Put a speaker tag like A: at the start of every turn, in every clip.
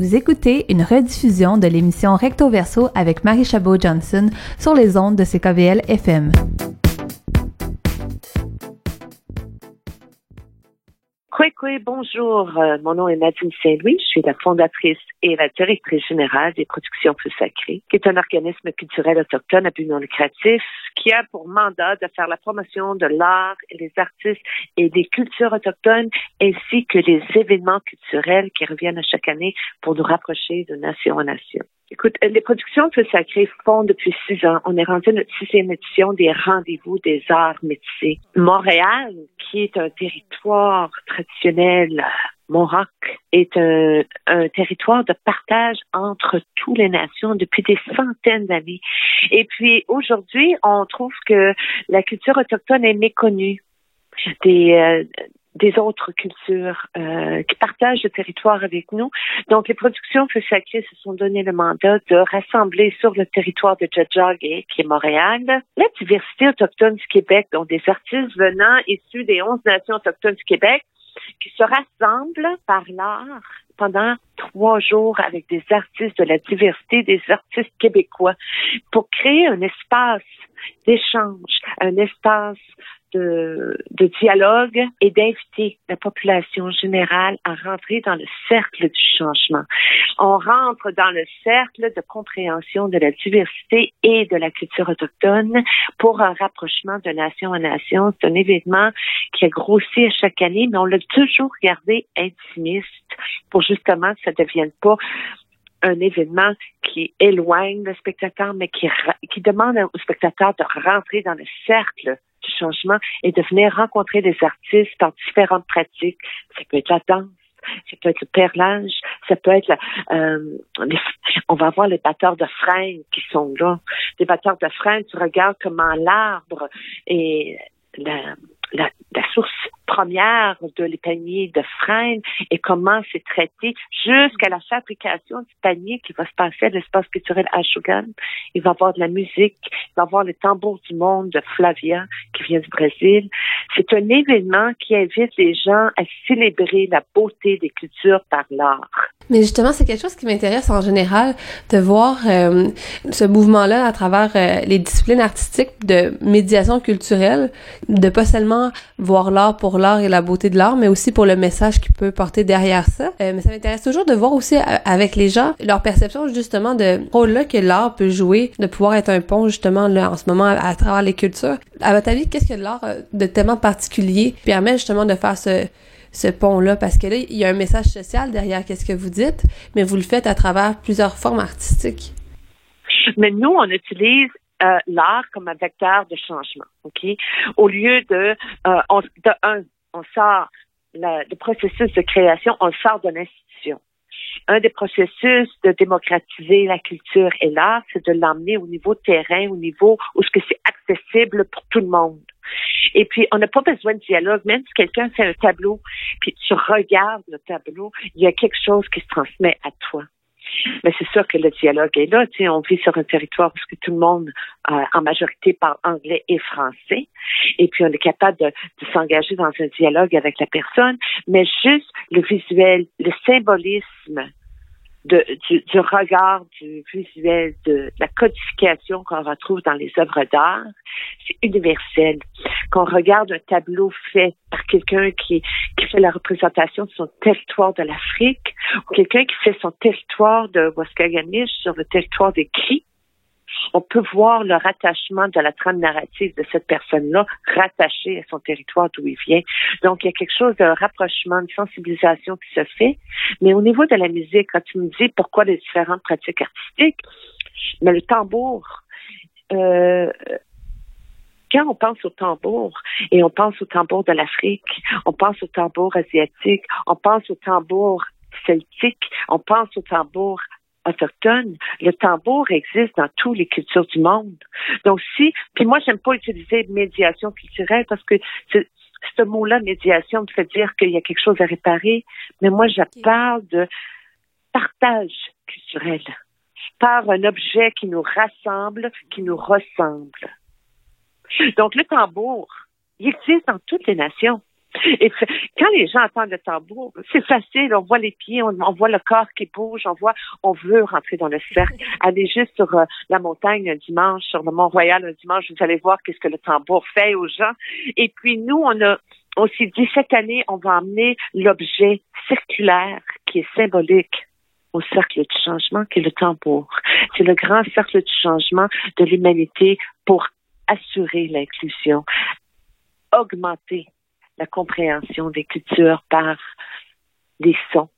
A: Vous écoutez une rediffusion de l'émission Recto Verso avec Marie Chabot-Johnson sur les ondes de CKVL FM.
B: Bonjour. Euh, mon nom est Nadine Saint-Louis. Je suis la fondatrice et la directrice générale des Productions Feu Sacré, qui est un organisme culturel autochtone à but non lucratif qui a pour mandat de faire la promotion de l'art des artistes et des cultures autochtones ainsi que les événements culturels qui reviennent à chaque année pour nous rapprocher de nation en nation. Écoute, les productions de Sacré font depuis six ans. On est rendu à notre sixième édition des rendez-vous des arts métissés. Montréal, qui est un territoire traditionnel Montroc est un, un, territoire de partage entre toutes les nations depuis des centaines d'années. Et puis aujourd'hui, on trouve que la culture autochtone est méconnue. Des, euh, des autres cultures euh, qui partagent le territoire avec nous. Donc, les productions Feu Sacré se sont donné le mandat de rassembler sur le territoire de Djadjagé, qui est Montréal, la diversité autochtone du Québec, dont des artistes venant issus des 11 nations autochtones du Québec, qui se rassemblent par l'art pendant trois jours avec des artistes de la diversité des artistes québécois pour créer un espace d'échange, un espace de, de dialogue et d'inviter la population générale à rentrer dans le cercle du changement. On rentre dans le cercle de compréhension de la diversité et de la culture autochtone pour un rapprochement de nation à nation. C'est un événement qui a grossi à chaque année, mais on l'a toujours gardé intimiste pour justement que ça ne devienne pas un événement qui éloigne le spectateur, mais qui, qui demande au spectateur de rentrer dans le cercle changement et de venir rencontrer des artistes dans différentes pratiques. Ça peut être la danse, ça peut être le perlage, ça peut être euh, on va voir les batteurs de freins qui sont là. Les batteurs de freins, tu regardes comment l'arbre et la, la, la, source première de les paniers de frein et comment c'est traité jusqu'à la fabrication du panier qui va se passer à l'espace culturel Ashugan. Il va y avoir de la musique, il va y avoir les tambours du monde de Flavia qui vient du Brésil. C'est un événement qui invite les gens à célébrer la beauté des cultures par l'art.
C: Mais justement, c'est quelque chose qui m'intéresse en général de voir euh, ce mouvement-là à travers euh, les disciplines artistiques de médiation culturelle, de pas seulement voir l'art pour l'art et la beauté de l'art, mais aussi pour le message qui peut porter derrière ça. Euh, mais ça m'intéresse toujours de voir aussi avec les gens leur perception justement de rôle-là que l'art peut jouer, de pouvoir être un pont justement là en ce moment à, travers les cultures. À votre avis, qu'est-ce que l'art de tellement particulier permet justement de faire ce ce pont-là, parce que là, il y a un message social derrière qu'est-ce que vous dites, mais vous le faites à travers plusieurs formes artistiques.
B: Mais nous, on utilise euh, l'art comme un vecteur de changement, OK? Au lieu de, euh, on, de un, on sort le processus de création, on sort de l'institution. Un des processus de démocratiser la culture et l'art, c'est de l'emmener au niveau terrain, au niveau où ce que c'est accessible pour tout le monde. Et puis, on n'a pas besoin de dialogue. Même si quelqu'un fait un tableau, puis tu regardes le tableau, il y a quelque chose qui se transmet à toi. Mais c'est sûr que le dialogue est là. Tu sais, on vit sur un territoire où tout le monde, euh, en majorité, parle anglais et français. Et puis, on est capable de, de s'engager dans un dialogue avec la personne. Mais juste le visuel, le symbolisme de, du, du, regard, du visuel, de, la codification qu'on retrouve dans les œuvres d'art, c'est universel. Qu'on regarde un tableau fait par quelqu'un qui, qui fait la représentation de son territoire de l'Afrique, ou quelqu'un qui fait son territoire de Waskaganish sur le territoire des Cris, on peut voir le rattachement de la trame narrative de cette personne-là rattachée à son territoire d'où il vient. Donc, il y a quelque chose de rapprochement, de sensibilisation qui se fait. Mais au niveau de la musique, quand tu me dis pourquoi les différentes pratiques artistiques, mais le tambour, euh, quand on pense au tambour et on pense au tambour de l'Afrique, on pense au tambour asiatique, on pense au tambour celtique, on pense au tambour autochtone, le tambour existe dans toutes les cultures du monde. Donc si, puis moi j'aime pas utiliser médiation culturelle parce que ce mot-là, médiation, me fait dire qu'il y a quelque chose à réparer, mais moi je parle de partage culturel par un objet qui nous rassemble, qui nous ressemble. Donc le tambour, il existe dans toutes les nations. Et quand les gens entendent le tambour, c'est facile. On voit les pieds, on, voit le corps qui bouge, on voit, on veut rentrer dans le cercle. Aller juste sur euh, la montagne un dimanche, sur le Mont-Royal un dimanche, vous allez voir qu'est-ce que le tambour fait aux gens. Et puis nous, on a on s'est dit cette année, on va emmener l'objet circulaire qui est symbolique au cercle du changement, qui est le tambour. C'est le grand cercle du changement de l'humanité pour assurer l'inclusion, augmenter la compréhension des cultures par les sons,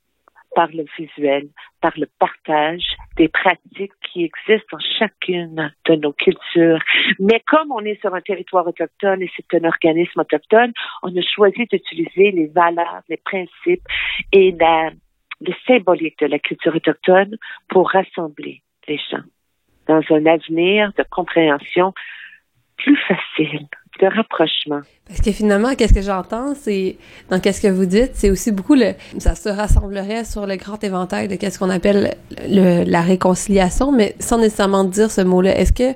B: par le visuel, par le partage des pratiques qui existent dans chacune de nos cultures. Mais comme on est sur un territoire autochtone et c'est un organisme autochtone, on a choisi d'utiliser les valeurs, les principes et la, le symbolique de la culture autochtone pour rassembler les gens dans un avenir de compréhension plus facile de rapprochement.
C: Parce que finalement, qu'est-ce que j'entends, c'est dans qu'est-ce que vous dites, c'est aussi beaucoup le, ça se rassemblerait sur le grand éventail de qu'est-ce qu'on appelle le, la réconciliation, mais sans nécessairement dire ce mot-là. Est-ce que,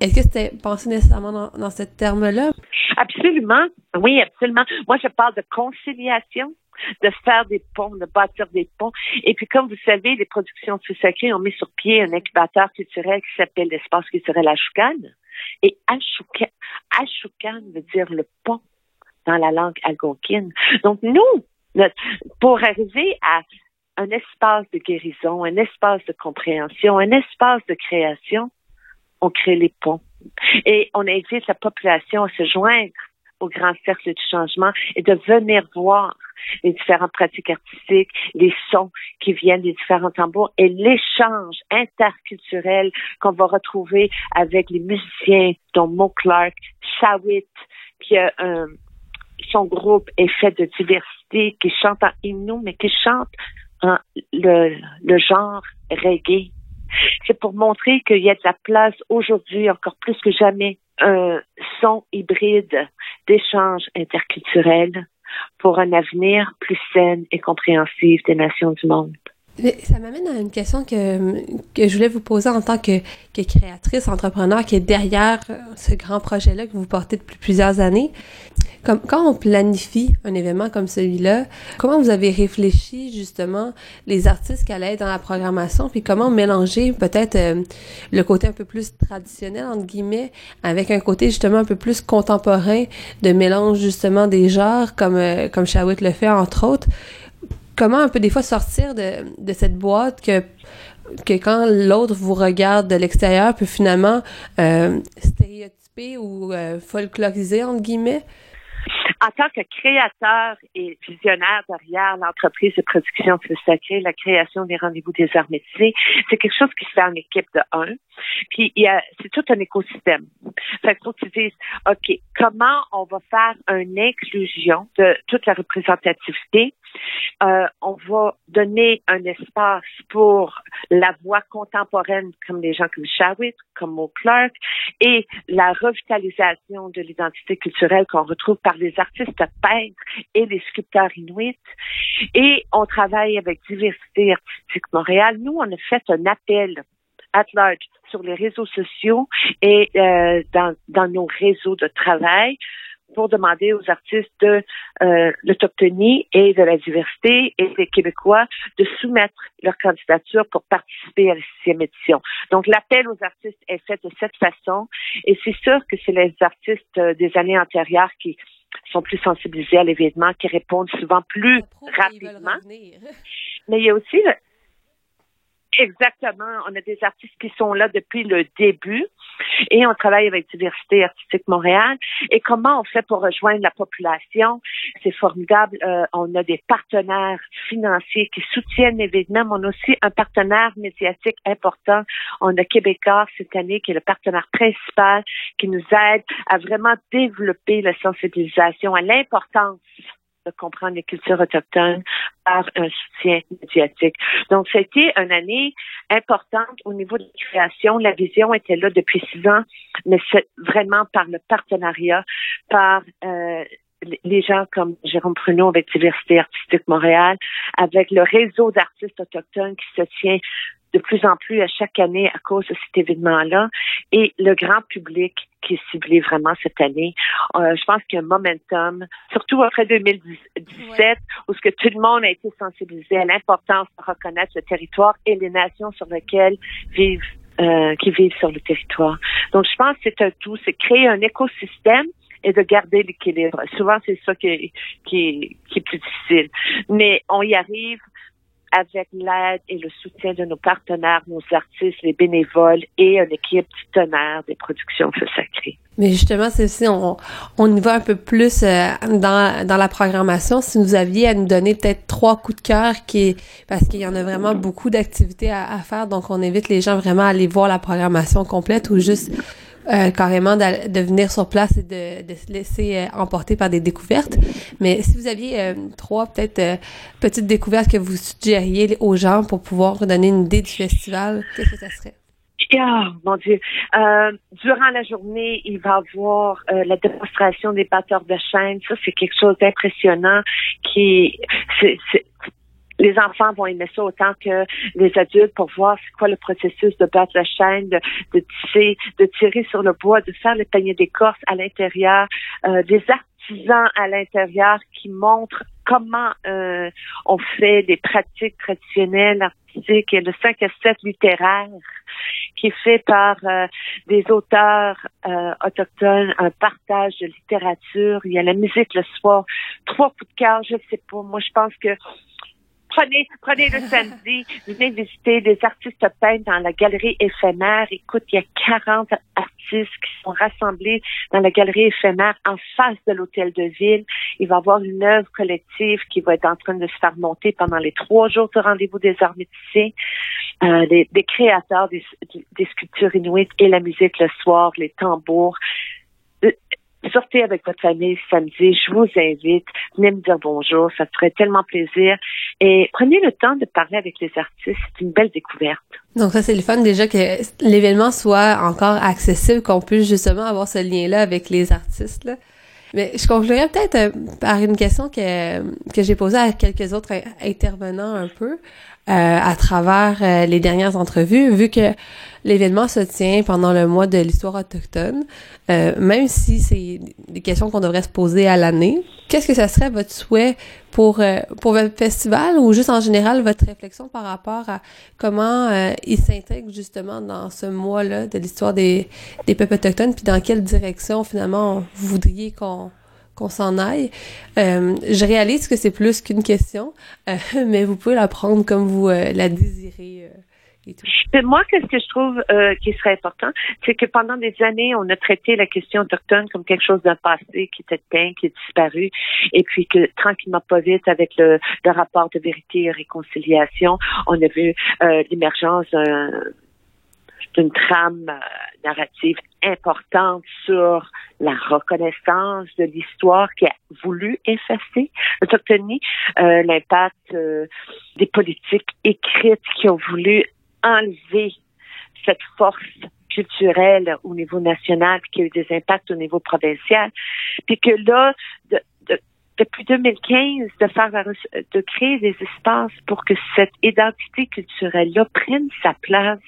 C: est-ce que c'était pensé nécessairement dans, dans ce terme-là?
B: Absolument. Oui, absolument. Moi, je parle de conciliation de faire des ponts, de bâtir des ponts. Et puis, comme vous savez, les productions de sacré ont mis sur pied un incubateur culturel qui s'appelle l'espace culturel Ashoukan. Et Ashoukan veut dire le pont dans la langue algonquine. Donc, nous, pour arriver à un espace de guérison, un espace de compréhension, un espace de création, on crée les ponts. Et on invite la population à se joindre au grand cercle du changement et de venir voir les différentes pratiques artistiques, les sons qui viennent des différents tambours et l'échange interculturel qu'on va retrouver avec les musiciens dont Mo Clark, Shawit, qui a un, son groupe est fait de diversité, qui chante en Innu, mais qui chante en le, le genre reggae. C'est pour montrer qu'il y a de la place aujourd'hui, encore plus que jamais, un son hybride d'échanges interculturels pour un avenir plus sain et compréhensif des nations du monde.
C: Ça m'amène à une question que, que je voulais vous poser en tant que, que créatrice, entrepreneur, qui est derrière ce grand projet-là que vous portez depuis plusieurs années. Comme, quand on planifie un événement comme celui-là, comment vous avez réfléchi justement les artistes qui allaient être dans la programmation, puis comment mélanger peut-être euh, le côté un peu plus traditionnel entre guillemets avec un côté justement un peu plus contemporain de mélange justement des genres comme euh, comme Shawit le fait entre autres? Comment un peu des fois sortir de, de cette boîte que que quand l'autre vous regarde de l'extérieur peut finalement euh, stéréotyper ou euh, folkloriser entre guillemets
B: en tant que créateur et visionnaire derrière l'entreprise de production de sacré, la création des rendez-vous des arts métiers, c'est quelque chose qui se fait en équipe de un. Puis c'est tout un écosystème. Fait que faut que tu dises, OK, comment on va faire une inclusion de toute la représentativité? Euh, on va donner un espace pour la voix contemporaine comme des gens comme Shawit, comme Mo Clark, et la revitalisation de l'identité culturelle qu'on retrouve par les artistes peintres et les sculpteurs inuits. Et on travaille avec Diversité Artistique Montréal. Nous, on a fait un appel at large sur les réseaux sociaux et euh, dans, dans nos réseaux de travail pour demander aux artistes de euh, l'autochtonie et de la diversité et des Québécois de soumettre leur candidature pour participer à la sixième édition. Donc, l'appel aux artistes est fait de cette façon et c'est sûr que c'est les artistes euh, des années antérieures qui sont plus sensibilisés à l'événement, qui répondent souvent plus rapidement. Mais il y a aussi Exactement. On a des artistes qui sont là depuis le début et on travaille avec Diversité Artistique Montréal. Et comment on fait pour rejoindre la population? C'est formidable. Euh, on a des partenaires financiers qui soutiennent l'événement. On a aussi un partenaire médiatique important. On a Québécois cette année qui est le partenaire principal qui nous aide à vraiment développer la sensibilisation à l'importance de comprendre les cultures autochtones par un soutien médiatique. Donc, c'était une année importante au niveau de la création. La vision était là depuis six ans, mais c'est vraiment par le partenariat, par euh, les gens comme Jérôme Pruneau avec Diversité Artistique Montréal, avec le réseau d'artistes autochtones qui se tient de plus en plus à chaque année à cause de cet événement-là. Et le grand public qui est ciblé vraiment cette année. Euh, je pense qu'il y a un momentum, surtout après 2017, où ce que tout le monde a été sensibilisé à l'importance de reconnaître le territoire et les nations sur lesquelles vivent euh, qui vivent sur le territoire. Donc, je pense que c'est un tout, c'est créer un écosystème et de garder l'équilibre. Souvent, c'est ça qui qui, qui est plus difficile. Mais on y arrive avec l'aide et le soutien de nos partenaires, nos artistes, les bénévoles et une équipe titulaire des productions Feu Sacré.
C: Mais justement, c'est aussi, on, on y va un peu plus euh, dans, dans la programmation. Si vous aviez à nous donner peut-être trois coups de cœur, qui parce qu'il y en a vraiment beaucoup d'activités à, à, faire, donc on invite les gens vraiment à aller voir la programmation complète ou juste euh, carrément de, venir sur place et de, se laisser euh, emporter par des découvertes. Mais si vous aviez euh, trois peut-être petites découvertes que vous suggériez aux gens pour pouvoir donner une idée du festival, qu'est-ce que ça serait?
B: Oh, mon Dieu. Durant la journée, il va y avoir la démonstration des batteurs de chaîne. Ça, c'est quelque chose d'impressionnant qui, les enfants vont aimer ça autant que les adultes pour voir c'est quoi le processus de battre la chaîne, de, de tisser, de tirer sur le bois, de faire le panier d'écorce à l'intérieur, euh, des artisans à l'intérieur qui montrent comment euh, on fait des pratiques traditionnelles artistiques et le 5 à 7 littéraire qui est fait par euh, des auteurs euh, autochtones, un partage de littérature, il y a la musique le soir, trois coups de cœur, je sais pas, moi je pense que Prenez, prenez le samedi, venez visiter des artistes peints dans la galerie éphémère. Écoute, il y a 40 artistes qui sont rassemblés dans la galerie éphémère en face de l'hôtel de ville. Il va y avoir une œuvre collective qui va être en train de se faire monter pendant les trois jours de rendez-vous des arts métissés. Euh, des, créateurs des, des sculptures inuites et la musique le soir, les tambours sortez avec votre famille samedi, je vous invite, venez me dire bonjour, ça ferait tellement plaisir. Et prenez le temps de parler avec les artistes, c'est une belle découverte.
C: Donc ça, c'est le fun déjà que l'événement soit encore accessible, qu'on puisse justement avoir ce lien-là avec les artistes. Là. Mais je conclurai peut-être euh, par une question que, que j'ai posée à quelques autres intervenants un peu. Euh, à travers euh, les dernières entrevues, vu que l'événement se tient pendant le mois de l'histoire autochtone, euh, même si c'est des questions qu'on devrait se poser à l'année, qu'est-ce que ça serait votre souhait pour pour votre festival ou juste en général votre réflexion par rapport à comment il s'intègre justement dans ce mois-là de l'histoire des, des peuples autochtones, puis dans quelle direction finalement vous voudriez qu'on qu'on s'en aille. Euh, je réalise que c'est plus qu'une question, euh, mais vous pouvez la prendre comme vous euh, la désirez. Et tout.
B: Moi, qu'est-ce que je trouve qui serait important, c'est que pendant des années, on a traité la question autochtone comme quelque chose d'un passé qui était peint, qui est disparu, et puis que tranquillement, pas vite, avec le, le rapport de vérité et réconciliation, on a vu l'émergence d'une trame euh, narrative importante sur la reconnaissance de l'histoire qui a voulu effacer l'autochtonie, euh, l'impact euh, des politiques écrites qui ont voulu enlever cette force culturelle au niveau national, qui a eu des impacts au niveau provincial, puis que là, de, depuis 2015, de faire de créer des espaces pour que cette identité culturelle-là prenne sa place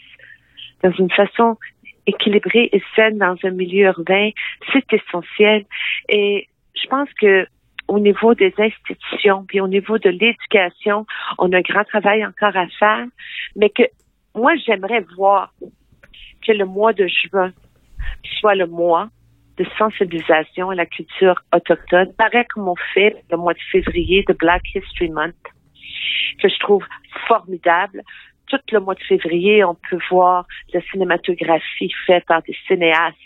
B: dans une façon équilibrée et saine dans un milieu urbain, c'est essentiel. Et je pense que au niveau des institutions, puis au niveau de l'éducation, on a un grand travail encore à faire, mais que moi, j'aimerais voir que le mois de juin soit le mois de sensibilisation à la culture autochtone, pareil comme on fait le mois de février de Black History Month, que je trouve formidable tout le mois de février, on peut voir la cinématographie faite par des cinéastes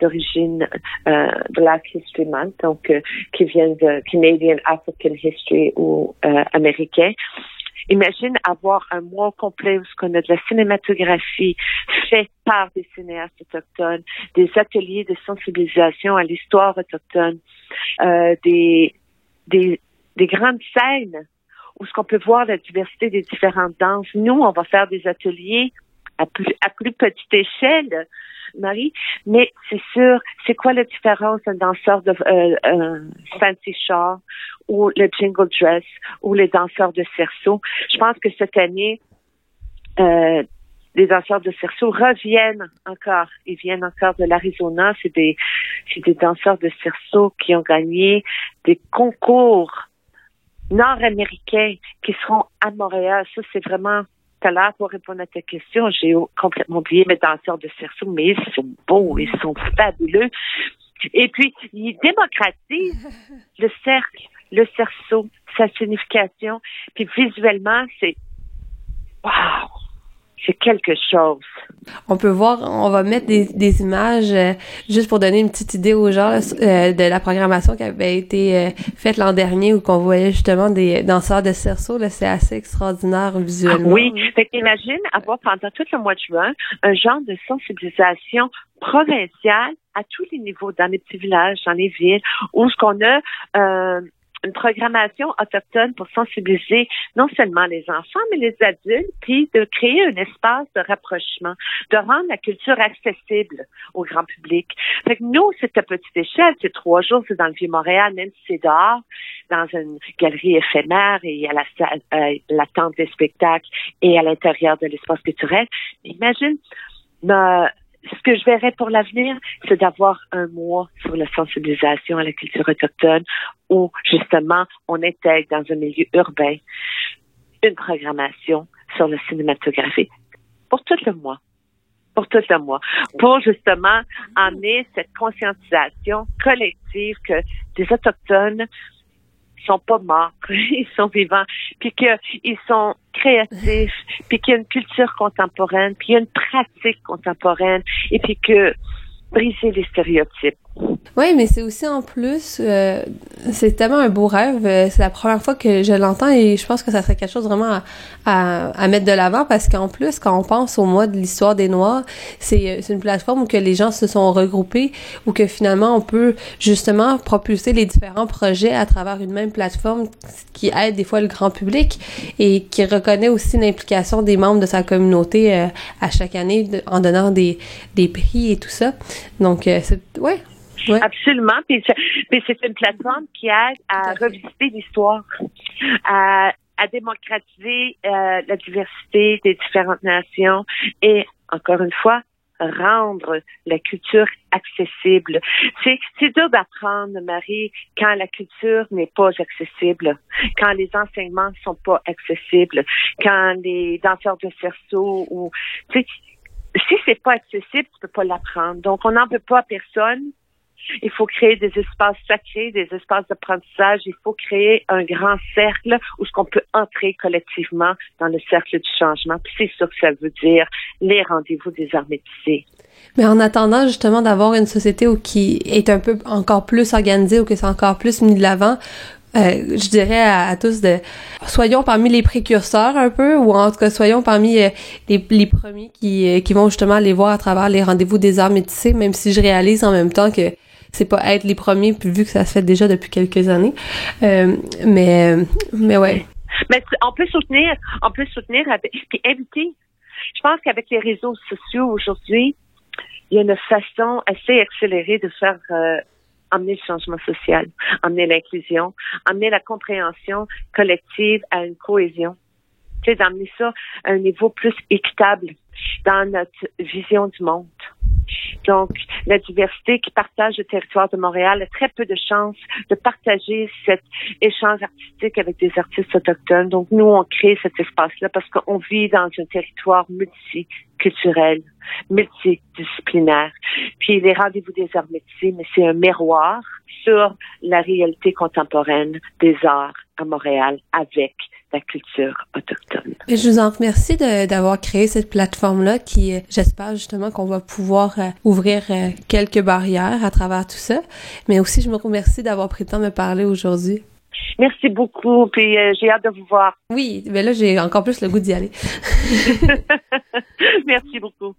B: d'origine euh, Black History Month, donc euh, qui viennent de Canadian African History ou euh, américain. Imagine avoir un mois complet où on a de la cinématographie faite par des cinéastes autochtones, des ateliers de sensibilisation à l'histoire autochtone, euh, des, des, des grandes scènes où ce qu'on peut voir la diversité des différentes danses. Nous, on va faire des ateliers à plus, à plus petite échelle, Marie, mais c'est sûr, c'est quoi la différence d'un danseur de euh, euh, fancy shawl ou le jingle dress ou les danseurs de cerceau? Je pense que cette année, euh, les danseurs de cerceau reviennent encore. Ils viennent encore de l'Arizona. C'est des, c'est des danseurs de cerceau qui ont gagné des concours nord-américains qui seront à Montréal. Ça, c'est vraiment tout à l'heure pour répondre à ta question. J'ai complètement oublié mes danseurs de cerceau, mais ils sont beaux, ils sont fabuleux. Et puis, ils démocratisent le cercle, le cerceau, sa signification. Puis visuellement, c'est wow! C'est quelque chose.
C: On peut voir, on va mettre des, des images euh, juste pour donner une petite idée aux gens euh, de la programmation qui avait été euh, faite l'an dernier où qu'on voyait justement des danseurs de cerceau. C'est assez extraordinaire visuellement.
B: Ah oui, fait qu'imagine avoir pendant tout le mois de juin un genre de sensibilisation provinciale à tous les niveaux, dans les petits villages, dans les villes, où ce qu'on a euh, une programmation autochtone pour sensibiliser non seulement les enfants, mais les adultes, puis de créer un espace de rapprochement, de rendre la culture accessible au grand public. Fait que nous, c'est à petite échelle, c'est trois jours, c'est dans le Vieux-Montréal, même si c'est dehors, dans une galerie éphémère et à la, euh, la tente des spectacles et à l'intérieur de l'espace culturel. Imagine, ce que je verrais pour l'avenir, c'est d'avoir un mois sur la sensibilisation à la culture autochtone où, justement, on intègre dans un milieu urbain une programmation sur la cinématographie pour tout le mois. Pour tout le mois. Pour, justement, amener cette conscientisation collective que des Autochtones sont pas morts, ils sont vivants, puis qu'ils sont créatifs, puis qu'il y a une culture contemporaine, puis il y a une pratique contemporaine, et puis que briser les stéréotypes.
C: Oui, mais c'est aussi en plus, euh, c'est tellement un beau rêve. Euh, c'est la première fois que je l'entends et je pense que ça serait quelque chose vraiment à, à, mettre de l'avant parce qu'en plus, quand on pense au mois de l'histoire des Noirs, c'est une plateforme où que les gens se sont regroupés, où que finalement on peut justement propulser les différents projets à travers une même plateforme qui aide des fois le grand public et qui reconnaît aussi l'implication des membres de sa communauté euh, à chaque année en donnant des, des prix et tout ça. Donc, c'est, ouais,
B: Absolument. Puis c'est une plateforme qui aide à revisiter l'histoire, à, à démocratiser euh, la diversité des différentes nations et, encore une fois, rendre la culture accessible. C'est, c'est dur d'apprendre, Marie, quand la culture n'est pas accessible, quand les enseignements ne sont pas accessibles, quand les danseurs de cerceau ou, si c'est pas accessible, tu peux pas l'apprendre. Donc, on n'en veut pas à personne. Il faut créer des espaces sacrés, des espaces d'apprentissage. Il faut créer un grand cercle où ce qu'on peut entrer collectivement dans le cercle du changement. Puis c'est sûr que ça veut dire les rendez-vous des armées
C: Mais en attendant justement d'avoir une société où qui est un peu encore plus organisée, ou que c'est encore plus mis de l'avant, euh, je dirais à, tous de soyons parmi les précurseurs un peu ou en tout cas soyons parmi euh, les, les, premiers qui, euh, qui vont justement aller voir à travers les rendez-vous des arts métissés même si je réalise en même temps que c'est pas être les premiers, vu que ça se fait déjà depuis quelques années. Euh, mais, mais ouais.
B: Mais on peut soutenir, on peut soutenir, puis inviter. Je pense qu'avec les réseaux sociaux aujourd'hui, il y a une façon assez accélérée de faire euh, amener le changement social, amener l'inclusion, amener la compréhension collective à une cohésion. Tu sais, d'amener ça à un niveau plus équitable dans notre vision du monde. Donc, la diversité qui partage le territoire de Montréal a très peu de chances de partager cet échange artistique avec des artistes autochtones. Donc, nous, on crée cet espace-là parce qu'on vit dans un territoire multiculturel, multidisciplinaire. Puis, les rendez-vous des arts métiers, mais c'est un miroir sur la réalité contemporaine des arts à Montréal avec la culture autochtone.
C: Et je vous en remercie d'avoir créé cette plateforme-là qui, euh, j'espère justement qu'on va pouvoir euh, ouvrir euh, quelques barrières à travers tout ça. Mais aussi, je me remercie d'avoir pris le temps de me parler aujourd'hui.
B: Merci beaucoup, puis j'ai hâte de vous voir.
C: Oui, mais là, j'ai encore plus le goût d'y aller.
B: Merci beaucoup.